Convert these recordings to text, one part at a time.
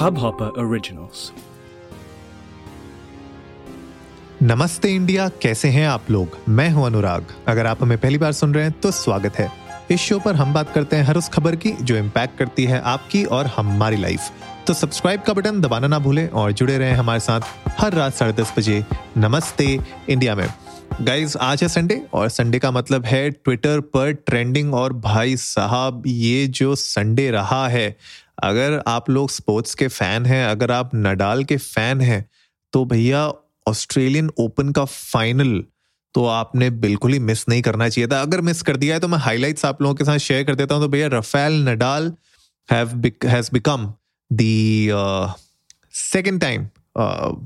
Hubhopper Originals. नमस्ते India, कैसे हैं आप लोग? मैं हूँ अनुराग। अगर आप हमें पहली बार सुन रहे हैं तो स्वागत है। इस शो पर हम बात करते हैं हर उस खबर की जो इम्पैक्ट करती है आपकी और हमारी लाइफ तो सब्सक्राइब का बटन दबाना ना भूलें और जुड़े रहें हमारे साथ हर रात साढ़े दस बजे नमस्ते इंडिया में। गाइज़ आज है संडे और संडे का मतलब है ट्विटर पर ट्रेंडिंग और भाई साहब, ये जो संडे रहा है अगर आप लोग स्पोर्ट्स के फ़ैन हैं, अगर आप नडाल के फ़ैन हैं तो भैया ऑस्ट्रेलियन ओपन का फाइनल तो आपने बिल्कुल ही मिस नहीं करना चाहिए था। अगर मिस कर दिया है तो मैं हाइलाइट्स आप लोगों के साथ शेयर कर देता हूँ। तो भैया Rafael Nadal has become the second time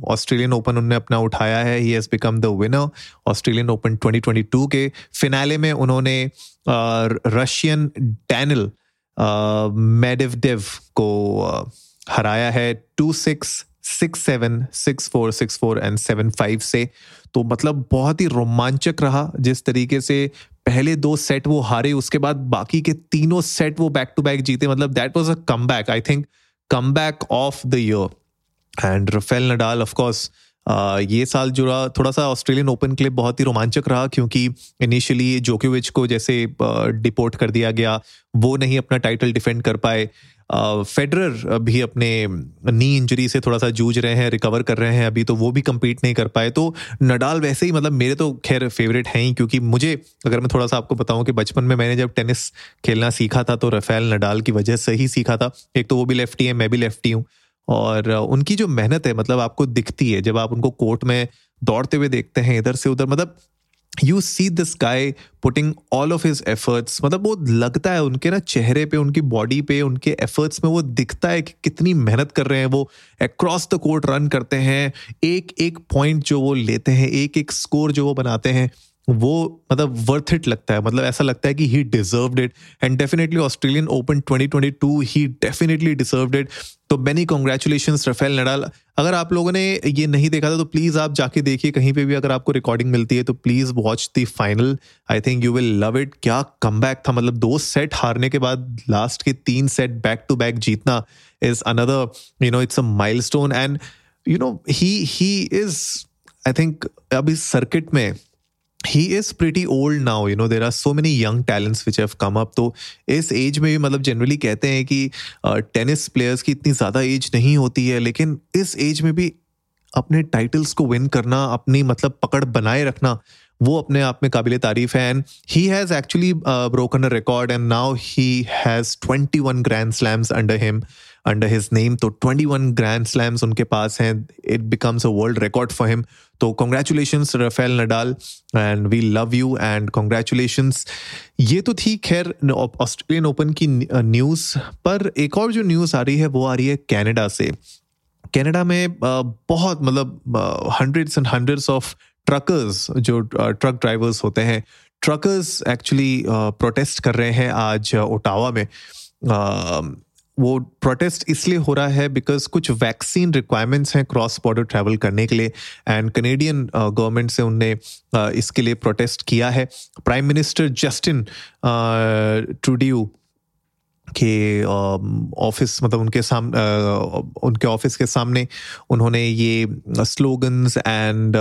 Australian Open उन्होंने अपना उठाया है। He has become the winner Australian Open 2022 के। फिनाले में उन्होंने रशियन डैनिल मेडिवडेव को हराया है two six six seven, six four six four and seven five से। तो मतलब बहुत ही रोमांचक रहा जिस तरीके से पहले दो सेट वो हारे, उसके बाद बाकी के तीनों सेट वो बैक टू बैक जीते। मतलब that was a come back I think come back of the year and Rafael Nadal of course ये साल जुड़ा थोड़ा सा ऑस्ट्रेलियन ओपन के लिए बहुत ही रोमांचक रहा क्योंकि इनिशियली जोकोविच को जैसे डिपोर्ट कर दिया गया, वो नहीं अपना टाइटल डिफेंड कर पाए। फेडरर भी अपने नी इंजरी से थोड़ा सा जूझ रहे हैं रिकवर कर रहे हैं, अभी तो वो भी compete नहीं कर पाए। तो नडाल वैसे ही मतलब मेरे तो खैर फेवरेट हैं ही, क्योंकि मुझे, अगर मैं थोड़ा सा आपको बताऊँ कि बचपन में मैंने जब टेनिस खेलना सीखा था तो रफेल नडाल की वजह से ही सीखा था। एक तो वो भी लेफ्टी है, मैं भी लेफ्टी हूँ। और उनकी जो मेहनत है मतलब आपको दिखती है, जब आप उनको कोर्ट में दौड़ते हुए देखते हैं, इधर से उधर मतलब you see this guy putting all of his efforts मतलब वो लगता है उनके ना चेहरे पे, उनकी बॉडी पे, उनके एफर्ट्स में वो दिखता है कि कितनी मेहनत कर रहे हैं, वो अक्रॉस द कोर्ट रन करते हैं एक एक पॉइंट जो वो लेते हैं एक एक स्कोर जो वो बनाते हैं। वो मतलब वर्थ इट लगता है। मतलब ऐसा लगता है कि he deserve it and definitely Australian Open 2022 he definitely deserved it तो मैनी कॉन्ग्रेचुलेशन रफेल नडाल अगर आप लोगों ने ये नहीं देखा था तो प्लीज़ आप जाके देखिए। कहीं पे भी अगर आपको रिकॉर्डिंग मिलती है तो please watch the final I think you will love it क्या कम था। मतलब दो सेट हारने के बाद लास्ट के तीन सेट बैक टू बैक जीतना is another you know it's a mile and you know he he is I think अभी सर्किट में he is pretty old now you know there are so many young talents which have come up तो इस as में भी मतलब generally कहते हैं कि टेनिस uh, प्लेयर्स की इतनी ज़्यादा एज नहीं होती है लेकिन इस एज में भी अपने टाइटल्स को विन करना अपनी मतलब पकड़ बनाए रखना वो अपने आप में काबिल तारीफ़ है and he has actually broken a record and now he has twenty one grand slams under him under his name तो 21 ग्रैंड स्लैम्स उनके पास हैं it becomes a world record for him तो congratulation Rafael Nadal and we love you and congratulation ये तो थी, खैर Australian Open की न्यूज़ पर एक और जो न्यूज़ आ रही है, वो आ रही है कैनेडा से। कनाडा में बहुत मतलब hundreds and hundreds of truckers जो ट्रक ड्राइवर्स होते हैं ट्रकर्स एक्चुअली प्रोटेस्ट कर रहे हैं आज ओटावा में। वो प्रोटेस्ट इसलिए हो रहा है बिकॉज़ कुछ वैक्सीन रिक्वायरमेंट्स हैं क्रॉस बॉर्डर ट्रैवल करने के लिए एंड कनेडियन गवर्नमेंट से उनने uh, इसके लिए प्रोटेस्ट किया है। प्राइम मिनिस्टर जस्टिन ट्रूड्यू के ऑफ़िस मतलब उनके साम उनके ऑफ़िस के सामने उन्होंने ये स्लोगन्स एंड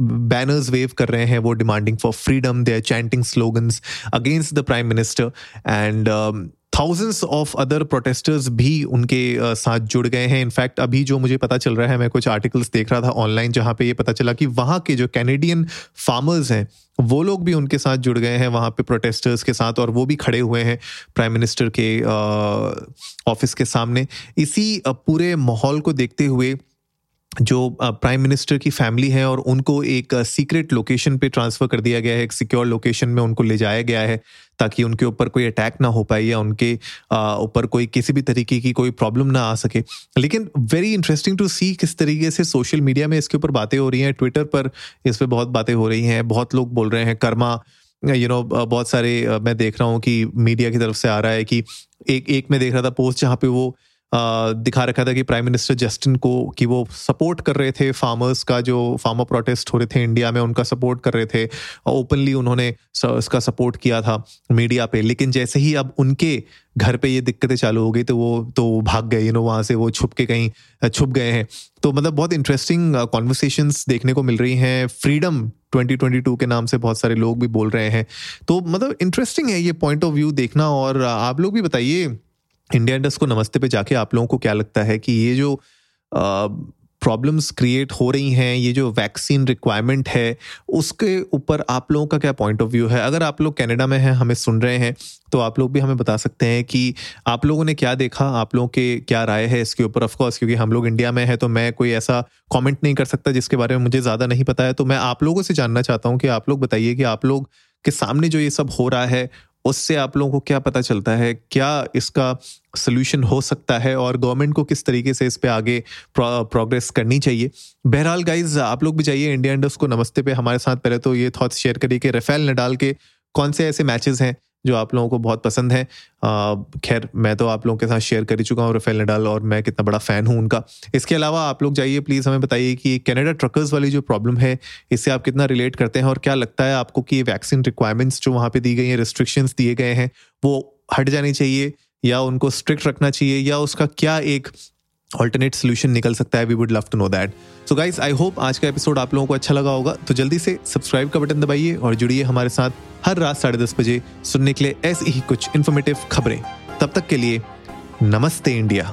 बैनर्स वेव कर रहे हैं, वो demanding for freedom, they are chanting slogans against the prime minister and thousands of other protesters भी उनके साथ जुड़ गए हैं। इनफैक्ट अभी जो मुझे पता चल रहा है, मैं कुछ आर्टिकल्स देख रहा था ऑनलाइन जहाँ पे ये पता चला कि वहाँ के जो कैनेडियन फार्मर्स हैं, वो लोग भी उनके साथ जुड़ गए हैं वहाँ पे प्रोटेस्टर्स के साथ और वो भी खड़े हुए हैं प्राइम मिनिस्टर के ऑफ़िस के सामने। इसी पूरे माहौल को देखते हुए जो प्राइम मिनिस्टर की फैमिली है और उनको एक सीक्रेट लोकेशन पे ट्रांसफ़र कर दिया गया है एक सिक्योर लोकेशन में उनको ले जाया गया है ताकि उनके ऊपर कोई अटैक ना हो पाए या उनके ऊपर कोई किसी भी तरीके की कोई प्रॉब्लम ना आ सके। लेकिन वेरी इंटरेस्टिंग टू सी किस तरीके से सोशल मीडिया में इसके ऊपर बातें हो रही हैं। ट्विटर पर इस पर बहुत बातें हो रही हैं बहुत लोग बोल रहे हैं karma you you know know, बहुत सारे मैं देख रहा हूँ कि मीडिया की तरफ़ से आ रहा है कि एक एक में देख रहा था पोस्ट जहाँ पे वो दिखा रखा था कि प्राइम मिनिस्टर जस्टिन को कि वो सपोर्ट कर रहे थे फार्मर्स का जो फार्मर प्रोटेस्ट हो रहे थे इंडिया में, उनका सपोर्ट कर रहे थे। ओपनली उन्होंने इसका सपोर्ट किया था मीडिया पे। लेकिन जैसे ही अब उनके घर पे ये दिक्कतें चालू हो गई तो वो तो भाग गए यू नो वहाँ से वो छुप के कहीं, छुप गए हैं। तो मतलब बहुत इंटरेस्टिंग कॉन्वर्सेशंस देखने को मिल रही हैं। फ्रीडम 2022 के नाम से बहुत सारे लोग भी बोल रहे हैं। तो मतलब इंटरेस्टिंग है ये पॉइंट ऑफ़ व्यू देखना और आप लोग भी बताइए इंडिया इंडस्ट को नमस्ते पे जाके आप लोगों को क्या लगता है कि ये जो प्रॉब्लम्स क्रिएट हो रही हैं, ये जो वैक्सीन रिक्वायरमेंट है, उसके ऊपर आप लोगों का क्या पॉइंट ऑफ़ व्यू है? अगर आप लोग कनाडा में हैं, हमें सुन रहे हैं तो आप लोग भी हमें बता सकते हैं कि आप लोगों ने क्या देखा, आप लोगों के क्या राय है इसके ऊपर? ऑफकोर्स क्योंकि हम लोग इंडिया में है तो मैं कोई ऐसा कॉमेंट नहीं कर सकता जिसके बारे में मुझे ज़्यादा नहीं पता है। तो मैं आप लोगों से जानना चाहता हूँ कि आप लोग बताइए कि आप लोग के सामने जो ये सब हो रहा है उससे आप लोगों को क्या पता चलता है? क्या इसका सोल्यूशन हो सकता है? और गवर्नमेंट को किस तरीके से इस पे आगे प्रोग्रेस करनी चाहिए? बहरहाल गाइज़ आप लोग भी जाइए इंडिया इंडस्ट को। नमस्ते पे हमारे साथ पहले तो ये थॉट्स शेयर करिए कि रफेल नडाल के कौन से ऐसे मैचेस हैं? जो आप लोगों को बहुत पसंद है। खैर, मैं तो आप लोगों के साथ शेयर कर ही चुका हूँ रफेल नडाल और मैं कितना बड़ा फ़ैन हूँ उनका। इसके अलावा आप लोग जाइए प्लीज़ हमें बताइए कि कैनेडा ट्रकर्स वाली जो प्रॉब्लम है, इससे आप कितना रिलेट करते हैं और क्या लगता है आपको कि वैक्सीन रिक्वायरमेंट्स जो वहाँ पर दी गई हैं रिस्ट्रिक्शंस दिए गए हैं, वो हट जानी चाहिए या उनको स्ट्रिक्ट रखना चाहिए या उसका क्या एक ऑल्टरनेट सोल्यूशन निकल सकता है we would love to know that so guys I hope आज का एपिसोड आप लोगों को अच्छा लगा होगा। तो जल्दी से सब्सक्राइब का बटन दबाइए और जुड़िए हमारे साथ हर रात साढ़े दस बजे सुनने के लिए ऐसी ही कुछ इन्फॉर्मेटिव खबरें। तब तक के लिए नमस्ते इंडिया।